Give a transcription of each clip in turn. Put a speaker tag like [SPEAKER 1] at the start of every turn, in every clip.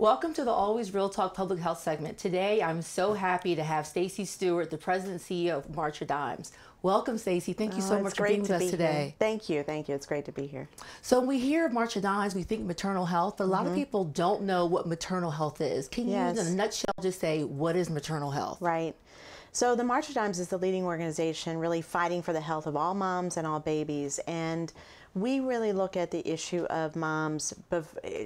[SPEAKER 1] Welcome to the Always Real Talk Public Health segment. Today, I'm so happy to have Stacey Stewart, the President and CEO of March of Dimes. Welcome, Stacey. Thank you
[SPEAKER 2] Oh,
[SPEAKER 1] so much for being with us
[SPEAKER 2] be
[SPEAKER 1] today.
[SPEAKER 2] Here. Thank you, thank you. It's great to be here.
[SPEAKER 1] So, when we hear of March of Dimes, we think maternal health, but a lot of people don't know what maternal health is. Can you,
[SPEAKER 2] Mm-hmm. Yes.
[SPEAKER 1] in a nutshell, just say what is maternal health?
[SPEAKER 2] Right. So the March of Dimes is the leading organization really fighting for the health of all moms and all babies. And we really look at the issue of moms,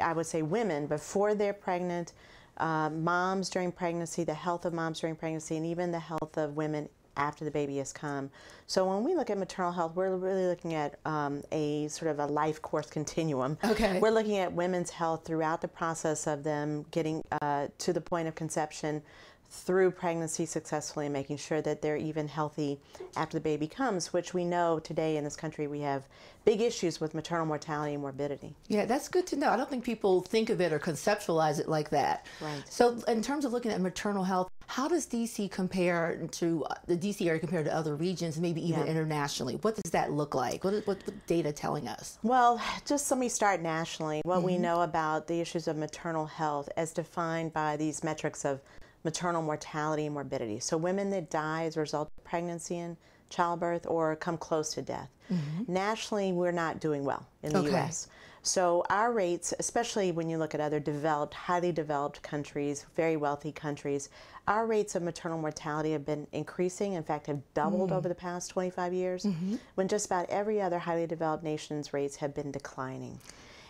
[SPEAKER 2] I would say women, before they're pregnant, uh, moms during pregnancy, the health of moms during pregnancy, and even the health of women after the baby has come. So when we look at maternal health, we're really looking at um, a sort of a life course continuum.
[SPEAKER 1] Okay.
[SPEAKER 2] We're looking at women's health throughout the process of them getting uh, to the point of conception through pregnancy successfully and making sure that they're even healthy after the baby comes, which we know today in this country we have big issues with maternal mortality and morbidity.
[SPEAKER 1] Yeah, that's good to know. I don't think people think of it or conceptualize it like that.
[SPEAKER 2] Right.
[SPEAKER 1] So, in terms of looking at maternal health, how does DC compare to uh, the DC area compared to other regions, maybe even
[SPEAKER 2] Yeah.
[SPEAKER 1] internationally? What does that look like? What is what, what data telling us?
[SPEAKER 2] Well, just let me start nationally. What we know about the issues of maternal health as defined by these metrics of maternal mortality and morbidity. So, women that die as a result of pregnancy and childbirth or come close to death. Mm-hmm. Nationally, we're not doing well in the
[SPEAKER 1] Okay.
[SPEAKER 2] US. So, our rates, especially when you look at other developed, highly developed countries, very wealthy countries, our rates of maternal mortality have been increasing, in fact, have doubled mm. over the past 25 years, mm-hmm. when just about every other highly developed nation's rates have been declining.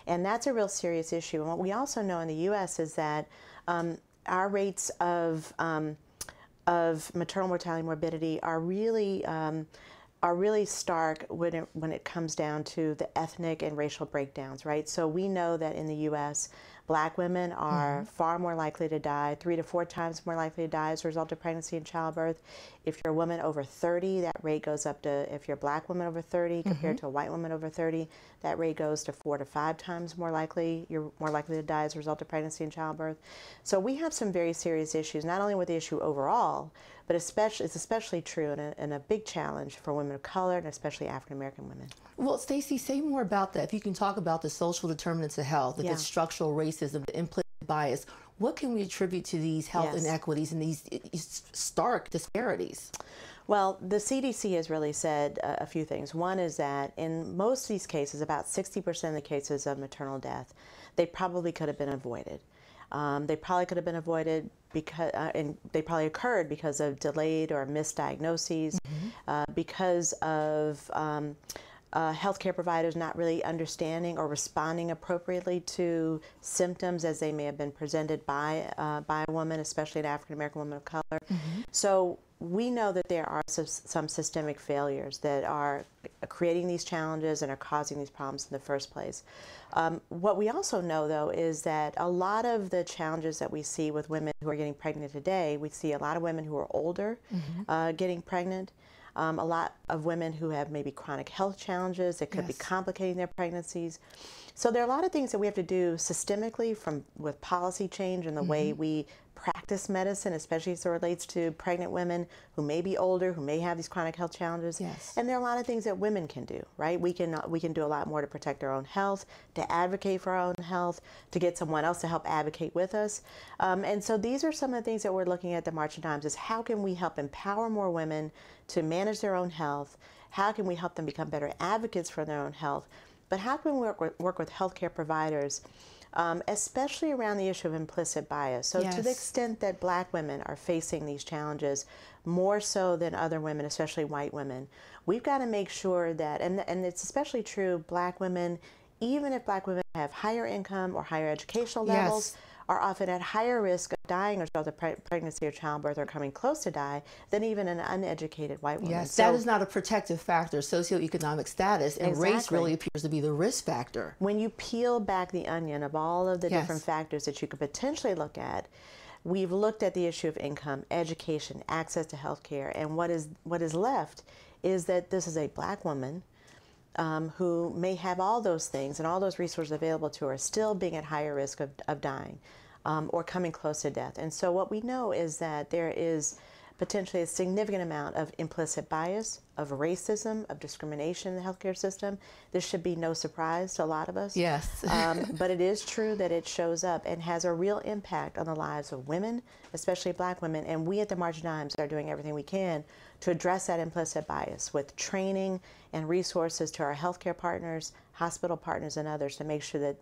[SPEAKER 2] And that's a real serious issue. And what we also know in the US is that um, our rates of, um, of maternal mortality morbidity are really um, are really stark when it, when it comes down to the ethnic and racial breakdowns, right? So we know that in the U.S., black women are mm-hmm. far more likely to die, three to four times more likely to die as a result of pregnancy and childbirth. If you're a woman over 30, that rate goes up to, if you're a black woman over 30 compared mm-hmm. to a white woman over 30, that rate goes to four to five times more likely. You're more likely to die as a result of pregnancy and childbirth. So we have some very serious issues, not only with the issue overall, but especially it's especially true and a, and a big challenge for women of color and especially African American women.
[SPEAKER 1] Well, Stacey, say more about that. If you can talk about the social determinants of health,
[SPEAKER 2] Yeah.
[SPEAKER 1] it's structural racism, the implicit bias, what can we attribute to these health
[SPEAKER 2] Yes.
[SPEAKER 1] inequities and these stark disparities?
[SPEAKER 2] Well, the CDC has really said a few things. One is that in most of these cases, about 60% of the cases of maternal death, they probably could have been avoided. Um, they probably could have been avoided because, uh, and they probably occurred because of delayed or misdiagnoses, uh, because of um, uh, healthcare providers not really understanding or responding appropriately to symptoms as they may have been presented by uh, by a woman, especially an African American woman of color. So we know that there are some, some systemic failures that are creating these challenges and are causing these problems in the first place. Um, what we also know, though, is that a lot of the challenges that we see with women who are getting pregnant today, we see a lot of women who are older uh, getting pregnant. Um, a lot of women who have maybe chronic health challenges that could be complicating their pregnancies. So there are a lot of things that we have to do systemically from with policy change and the way we practice medicine, especially as it relates to pregnant women who may be older, who may have these chronic health challenges.
[SPEAKER 1] Yes.
[SPEAKER 2] And there are a lot of things that women can do, right? We can we can do a lot more to protect our own health, to advocate for our own health, to get someone else to help advocate with us. Um, and so these are some of the things that we're looking at the March of Dimes is how can we help empower more women to manage their own health? How can we help them become better advocates for their own health? But how can we work with, work with healthcare providers, um, especially around the issue of implicit bias? So, to the extent that black women are facing these challenges more so than other women, especially white women, we've got to make sure that, and, and it's especially true, black women, even if black women have higher income or higher educational
[SPEAKER 1] Yes.
[SPEAKER 2] Are often at higher risk of dying as a result of pre- pregnancy or childbirth or coming close to die than even an uneducated white woman.
[SPEAKER 1] Yes,
[SPEAKER 2] So-
[SPEAKER 1] that is not a protective factor, socioeconomic status, and race really appears to be the risk factor.
[SPEAKER 2] when you peel back the onion of all of the
[SPEAKER 1] Yes.
[SPEAKER 2] different factors that you could potentially look at, we've looked at the issue of income, education, access to health care, and what is what is left is that this is a black woman um, who may have all those things and all those resources available to her, still being at higher risk of, of dying um, or coming close to death. And so, what we know is that there is potentially a significant amount of implicit bias, of racism, of discrimination in the healthcare system. This should be no surprise to a lot of us.
[SPEAKER 1] Yes.
[SPEAKER 2] um, but it is true that it shows up and has a real impact on the lives of women, especially black women. And we at the March of Dimes are doing everything we can to address that implicit bias with training and resources to our healthcare partners, hospital partners, and others to make sure that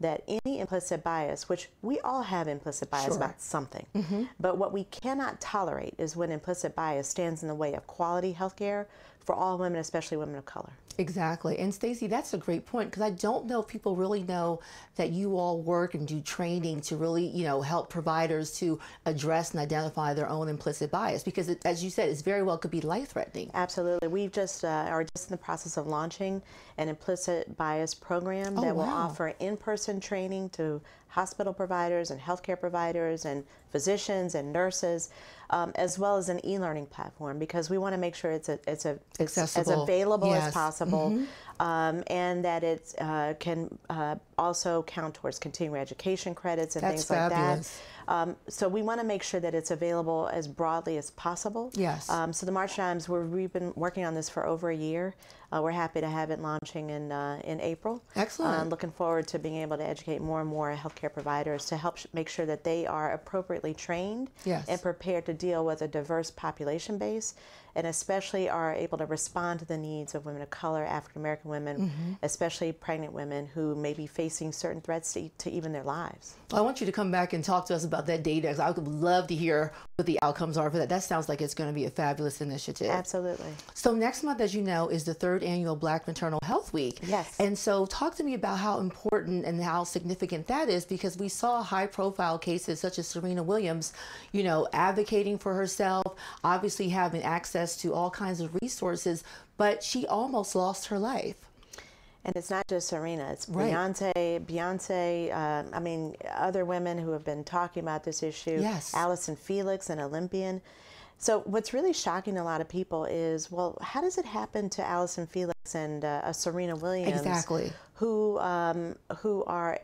[SPEAKER 2] that any implicit bias, which we all have implicit bias
[SPEAKER 1] Sure.
[SPEAKER 2] about something, mm-hmm. but what we cannot tolerate is when implicit bias stands in the way of quality healthcare for all women, especially women of color.
[SPEAKER 1] Exactly. And Stacey, that's a great point because I don't know if people really know that you all work and do training to really, you know, help providers to address and identify their own implicit bias because it, as you said, it's very well could be life threatening.
[SPEAKER 2] Absolutely. We just uh, are just in the process of launching an implicit bias program
[SPEAKER 1] Oh,
[SPEAKER 2] that will offer in-person training to hospital providers and healthcare providers and physicians and nurses, um, as well as an e-learning platform because we want to make sure it's a, it's a it's as
[SPEAKER 1] Accessible.
[SPEAKER 2] available
[SPEAKER 1] Yes.
[SPEAKER 2] As possible, um, and that it uh, can uh, also count towards continuing education credits and
[SPEAKER 1] That's
[SPEAKER 2] things like
[SPEAKER 1] fabulous.
[SPEAKER 2] that. Um, so we want to make sure that it's available as broadly as possible.
[SPEAKER 1] Yes.
[SPEAKER 2] Um, so the March Dimes, we're, we've been working on this for over a year. Uh, we're happy to have it launching in uh, in April.
[SPEAKER 1] Excellent.
[SPEAKER 2] Um, looking forward to being able to educate more and more healthcare providers to help sh- make sure that they are appropriately trained
[SPEAKER 1] Yes.
[SPEAKER 2] and prepared to deal with a diverse population base, and especially are able to respond to the needs of women of color, African American women,
[SPEAKER 1] Mm-hmm.
[SPEAKER 2] especially pregnant women who may be facing certain threats to, to even their lives.
[SPEAKER 1] I want you to come back and talk to us about that data 'cause I would love to hear what the outcomes are for that. That sounds like it's going to be a fabulous initiative.
[SPEAKER 2] Absolutely.
[SPEAKER 1] So next month, as you know, is the third annual Black Maternal Health Week.
[SPEAKER 2] Yes.
[SPEAKER 1] And so talk to me about how important and how significant that is because we saw high profile cases such as Serena Williams, you know, advocating for herself, obviously having access to all kinds of resources, but she almost lost her life.
[SPEAKER 2] And it's not just Serena; it's
[SPEAKER 1] Right.
[SPEAKER 2] Beyonce, Beyonce. Um, I mean, other women who have been talking about this issue.
[SPEAKER 1] Yes.
[SPEAKER 2] Allison Felix, an Olympian. So what's really shocking to a lot of people is, well, how does it happen to Allison Felix and uh, a Serena Williams,
[SPEAKER 1] Exactly.
[SPEAKER 2] who um, who are,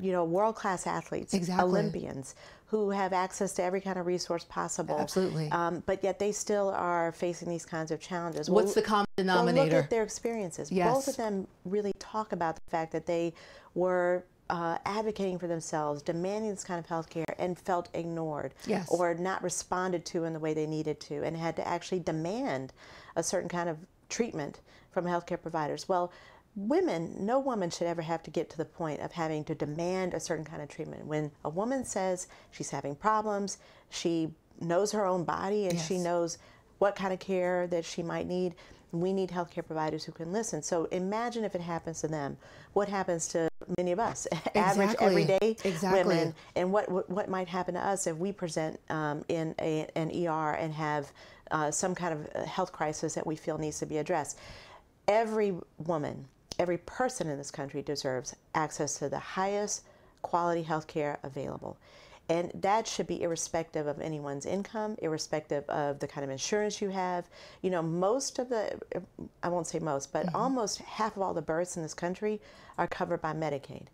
[SPEAKER 2] you know, world class athletes,
[SPEAKER 1] Exactly.
[SPEAKER 2] Olympians, who have access to every kind of resource possible.
[SPEAKER 1] Absolutely.
[SPEAKER 2] Um, but yet they still are facing these kinds of challenges.
[SPEAKER 1] What's
[SPEAKER 2] Well,
[SPEAKER 1] the common
[SPEAKER 2] well,
[SPEAKER 1] denominator?
[SPEAKER 2] look at their experiences.
[SPEAKER 1] Yes.
[SPEAKER 2] Both of them really talk about the fact that they were uh, advocating for themselves, demanding this kind of health care, and felt ignored
[SPEAKER 1] Yes.
[SPEAKER 2] or not responded to in the way they needed to, and had to actually demand a certain kind of treatment from healthcare providers. Well, women, no woman should ever have to get to the point of having to demand a certain kind of treatment. When a woman says she's having problems, she knows her own body and she knows what kind of care that she might need. We need healthcare providers who can listen. So imagine if it happens to them. What happens to many of us, average, everyday
[SPEAKER 1] Exactly.
[SPEAKER 2] women, and what, what what might happen to us if we present um, in a, an ER and have uh, some kind of uh, health crisis that we feel needs to be addressed. Every woman, every person in this country deserves access to the highest quality health care available. And that should be irrespective of anyone's income, irrespective of the kind of insurance you have. You know, most of the, I won't say most, but almost half of all the births in this country are covered by Medicaid.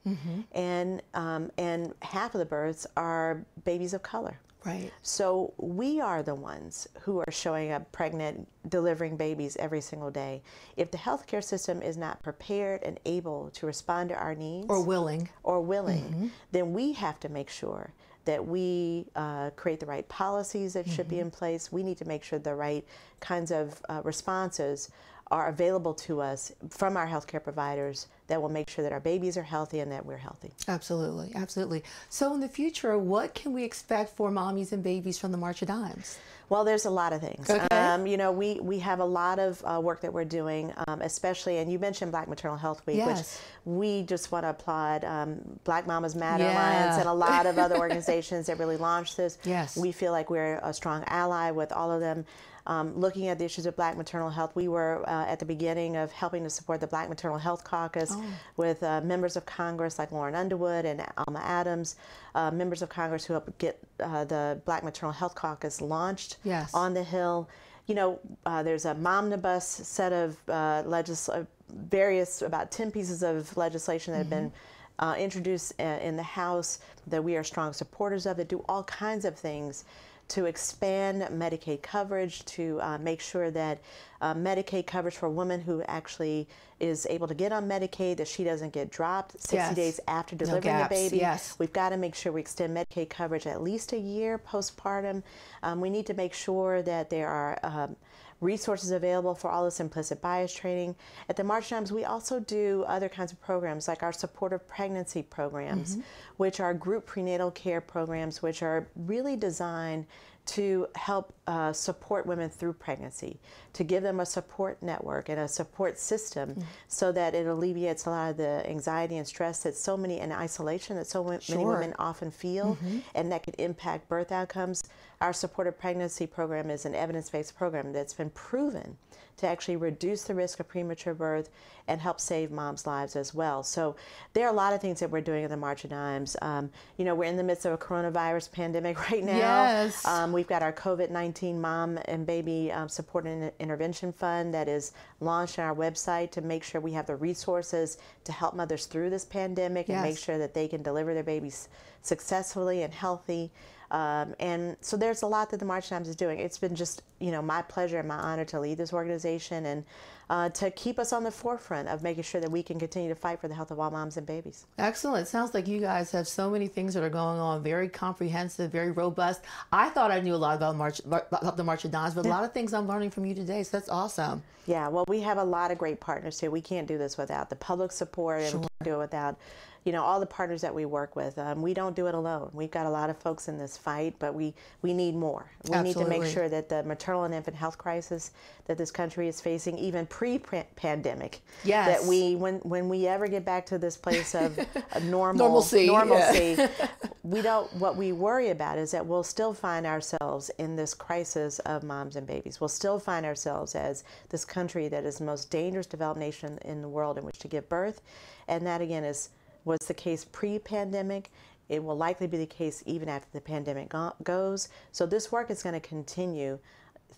[SPEAKER 2] And, um, and half of the births are babies of color.
[SPEAKER 1] Right.
[SPEAKER 2] So we are the ones who are showing up pregnant, delivering babies every single day. If the healthcare system is not prepared and able to respond to our needs
[SPEAKER 1] Or willing.
[SPEAKER 2] or willing, then we have to make sure that we uh, create the right policies that should be in place. We need to make sure the right kinds of uh, responses are available to us from our healthcare providers that will make sure that our babies are healthy and that we're healthy.
[SPEAKER 1] Absolutely, absolutely. So in the future, what can we expect for mommies and babies from the March of Dimes?
[SPEAKER 2] Well, there's a lot of things.
[SPEAKER 1] Okay.
[SPEAKER 2] Um, you know, we, we have a lot of uh, work that we're doing, um, especially, and you mentioned Black Maternal Health Week,
[SPEAKER 1] Yes.
[SPEAKER 2] which we just want to applaud um, Black Mamas Matter
[SPEAKER 1] Yeah.
[SPEAKER 2] Alliance and a lot of other organizations that really launched this.
[SPEAKER 1] Yes.
[SPEAKER 2] We feel like we're a strong ally with all of them. Um, looking at the issues of Black maternal health, we were uh, at the beginning of helping to support the Black Maternal Health Caucus
[SPEAKER 1] Oh.
[SPEAKER 2] with uh, members of Congress like Lauren Underwood and Alma Adams, uh, members of Congress who helped get uh, the Black Maternal Health Caucus launched
[SPEAKER 1] Yes.
[SPEAKER 2] on the Hill. You know, uh, there's a momnibus set of uh, legis- uh, various, about 10 pieces of legislation that have been uh, introduced uh, in the House that we are strong supporters of that do all kinds of things to expand Medicaid coverage, to uh, make sure that uh, Medicaid coverage for a woman who actually is able to get on Medicaid, that she doesn't get dropped 60
[SPEAKER 1] Yes.
[SPEAKER 2] days after
[SPEAKER 1] No
[SPEAKER 2] delivering
[SPEAKER 1] gaps,
[SPEAKER 2] the baby.
[SPEAKER 1] yes.
[SPEAKER 2] We've got to make sure we extend Medicaid coverage at least a year postpartum. Um, we need to make sure that there are um, resources available for all this implicit bias training. At the March Dimes, we also do other kinds of programs like our supportive pregnancy programs, mm-hmm. which are group prenatal care programs, which are really designed to help uh, support women through pregnancy, to give them a support network and a support system mm. so that it alleviates a lot of the anxiety and stress that so many, and isolation that so many
[SPEAKER 1] Sure.
[SPEAKER 2] women often feel mm-hmm. and that could impact birth outcomes. Our supportive pregnancy program is an evidence based program that's been proven to actually reduce the risk of premature birth and help save moms' lives as well. So there are a lot of things that we're doing at the March of Dimes. Um, you know, we're in the midst of a coronavirus pandemic right now.
[SPEAKER 1] Yes.
[SPEAKER 2] Um, we've got our COVID 19 Mom and Baby um, Support and Intervention Fund that is launched on our website to make sure we have the resources to help mothers through this pandemic and make sure that they can deliver their babies successfully and healthy. Um, and so there's a lot that the March Dimes is doing. It's been just, you know, my pleasure and my honor to lead this organization and uh, to keep us on the forefront of making sure that we can continue to fight for the health of all moms and babies.
[SPEAKER 1] Excellent. It Sounds like you guys have so many things that are going on. Very comprehensive, very robust. I thought I knew a lot about March about the March of Dimes, but a lot of things I'm learning from you today. So that's awesome.
[SPEAKER 2] Yeah, well, we have a lot of great partners too. We can't do this without the public support, and we can't do it without, you know, all the partners that we work with. Um, we don't do it alone. We've got a lot of folks in this fight, but we we need more. We need to make sure that the maternal and infant health crisis that this country is facing, even pre-pandemic,
[SPEAKER 1] Yes.
[SPEAKER 2] that we when when we ever get back to this place of normal
[SPEAKER 1] Normalcy, yeah.
[SPEAKER 2] normalcy, we don't what we worry about is that we'll still find ourselves in this crisis of moms and babies. We'll still find ourselves as this country that is the most dangerous developed nation in the world in which to give birth. And that again is was the case pre-pandemic. It will likely be the case even after the pandemic go- goes. So this work is going to continue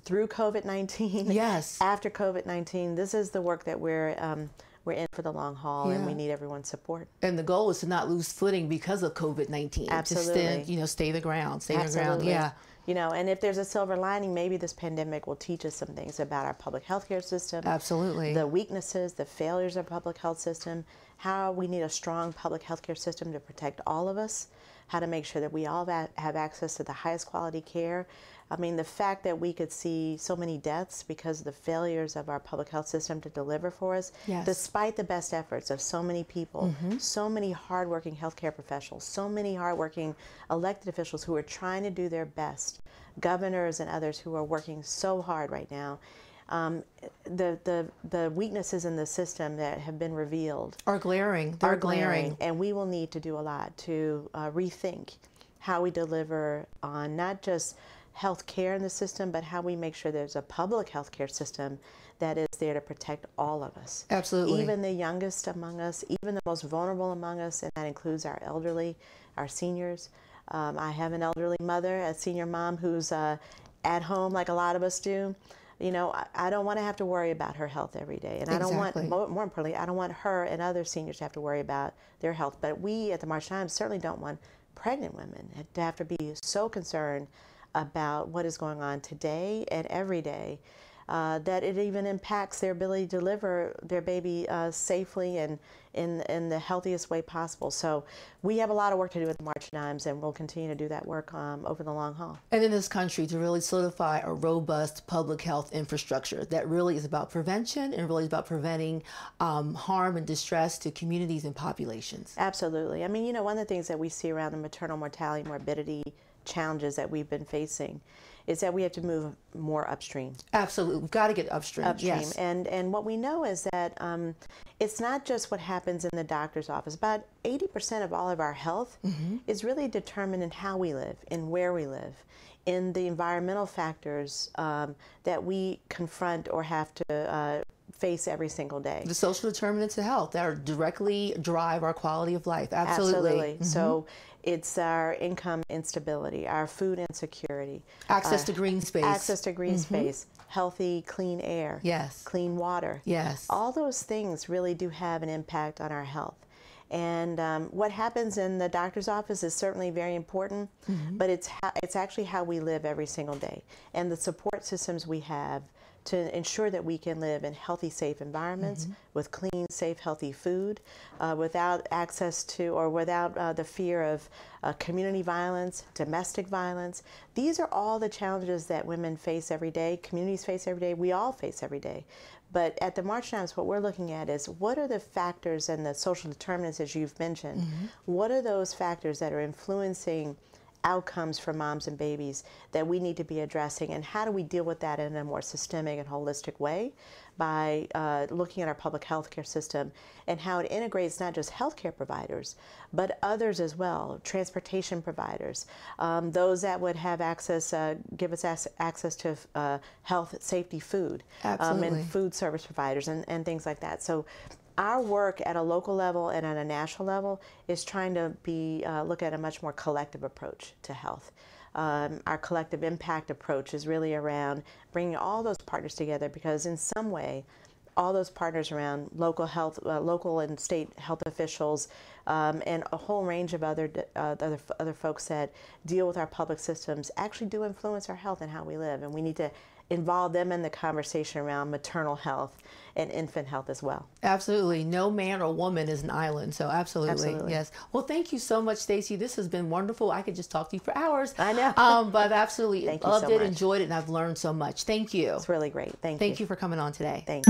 [SPEAKER 2] through covid-19
[SPEAKER 1] Yes.
[SPEAKER 2] after covid-19 this is the work that we're um, we're in for the long haul and we need everyone's support
[SPEAKER 1] And the goal is to not lose footing because of COVID nineteen. To
[SPEAKER 2] Absolutely.
[SPEAKER 1] stand, you know, stay the ground, stay the ground. Yeah.
[SPEAKER 2] You know, and if there's a silver lining, maybe this pandemic will teach us some things about our public health care system,
[SPEAKER 1] Absolutely.
[SPEAKER 2] the weaknesses, the failures of our public health system, how we need a strong public health care system to protect all of us, how to make sure that we all have access to the highest quality care. I mean, the fact that we could see so many deaths because of the failures of our public health system to deliver for us,
[SPEAKER 1] Yes.
[SPEAKER 2] despite the best efforts of so many people, mm-hmm. so many hardworking healthcare professionals, so many hardworking elected officials who are trying to do their best, governors and others who are working so hard right now. Um, the, the, the weaknesses in the system that have been revealed
[SPEAKER 1] Are glaring. They're
[SPEAKER 2] are
[SPEAKER 1] glaring.
[SPEAKER 2] and we will need to do a lot to uh, rethink how we deliver on not just health care in the system, but how we make sure there's a public health care system that is there to protect all of us.
[SPEAKER 1] Absolutely.
[SPEAKER 2] Even the youngest among us, even the most vulnerable among us, and that includes our elderly, our seniors. Um, I have an elderly mother, a senior mom who's uh, at home like a lot of us do. You know, I, I don't want to have to worry about her health every day. And I don't want, more, more importantly, I don't want her and other seniors to have to worry about their health. But we at the March Dimes certainly don't want pregnant women to have to be so concerned about what is going on today and every day uh, that it even impacts their ability to deliver their baby uh, safely and in, in the healthiest way possible. So we have a lot of work to do with the March Dimes, and we'll continue to do that work um, over the long haul.
[SPEAKER 1] and in this country to really solidify a robust public health infrastructure that really is about prevention and really is about preventing um, harm and distress to communities and populations.
[SPEAKER 2] Absolutely. I mean, you know, one of the things that we see around the maternal mortality morbidity challenges that we've been facing is that we have to move more upstream.
[SPEAKER 1] Absolutely. We've got to get upstream.
[SPEAKER 2] upstream.
[SPEAKER 1] Yes.
[SPEAKER 2] And and what we know is that um, it's not just what happens in the doctor's office. About 80% of all of our health
[SPEAKER 1] Mm-hmm.
[SPEAKER 2] is really determined in how we live, in where we live, in the environmental factors um, that we confront or have to uh, face every single day.
[SPEAKER 1] the social determinants of health that are directly drive our quality of life. Absolutely. Mm-hmm.
[SPEAKER 2] So it's our income instability, our food insecurity,
[SPEAKER 1] Access
[SPEAKER 2] uh,
[SPEAKER 1] to green space.
[SPEAKER 2] Access to green space, healthy, clean air,
[SPEAKER 1] Yes.
[SPEAKER 2] clean water.
[SPEAKER 1] Yes.
[SPEAKER 2] All those things really do have an impact on our health. And um, what happens in the doctor's office is certainly very important, but it's it's actually how we live every single day, and the support systems we have to ensure that we can live in healthy, safe environments with clean, safe, healthy food, uh, without access to or without uh, the fear of uh, community violence, domestic violence. These are all the challenges that women face every day, communities face every day, we all face every day. But at the March Dimes, what we're looking at is what are the factors and the social determinants, as you've mentioned, what are those factors that are influencing outcomes for moms and babies that we need to be addressing, and how do we deal with that in a more systemic and holistic way by uh, looking at our public health care system and how it integrates not just healthcare providers, but others as well, transportation providers, um, those that would have access, uh, give us ac- access to uh, health, safety, food, um, and food service providers, and, and things like that. So our work at a local level and at a national level is trying to be uh, look at a much more collective approach to health. Um, our collective impact approach is really around bringing all those partners together because in some way all those partners around local health, uh, local and state health officials, um, and a whole range of other uh, other other folks that deal with our public systems actually do influence our health and how we live, and we need to involve them in the conversation around maternal health and infant health as well.
[SPEAKER 1] Absolutely. No man or woman is an island. So absolutely.
[SPEAKER 2] Absolutely.
[SPEAKER 1] Yes. Well, thank you so much, Stacey. This has been wonderful. I could just talk to you for hours.
[SPEAKER 2] I know.
[SPEAKER 1] Um, but absolutely
[SPEAKER 2] Thank you
[SPEAKER 1] loved
[SPEAKER 2] so
[SPEAKER 1] it,
[SPEAKER 2] much.
[SPEAKER 1] enjoyed it, and I've learned so much. Thank you.
[SPEAKER 2] It's really great. Thank, you.
[SPEAKER 1] Thank you for coming on today.
[SPEAKER 2] Thanks.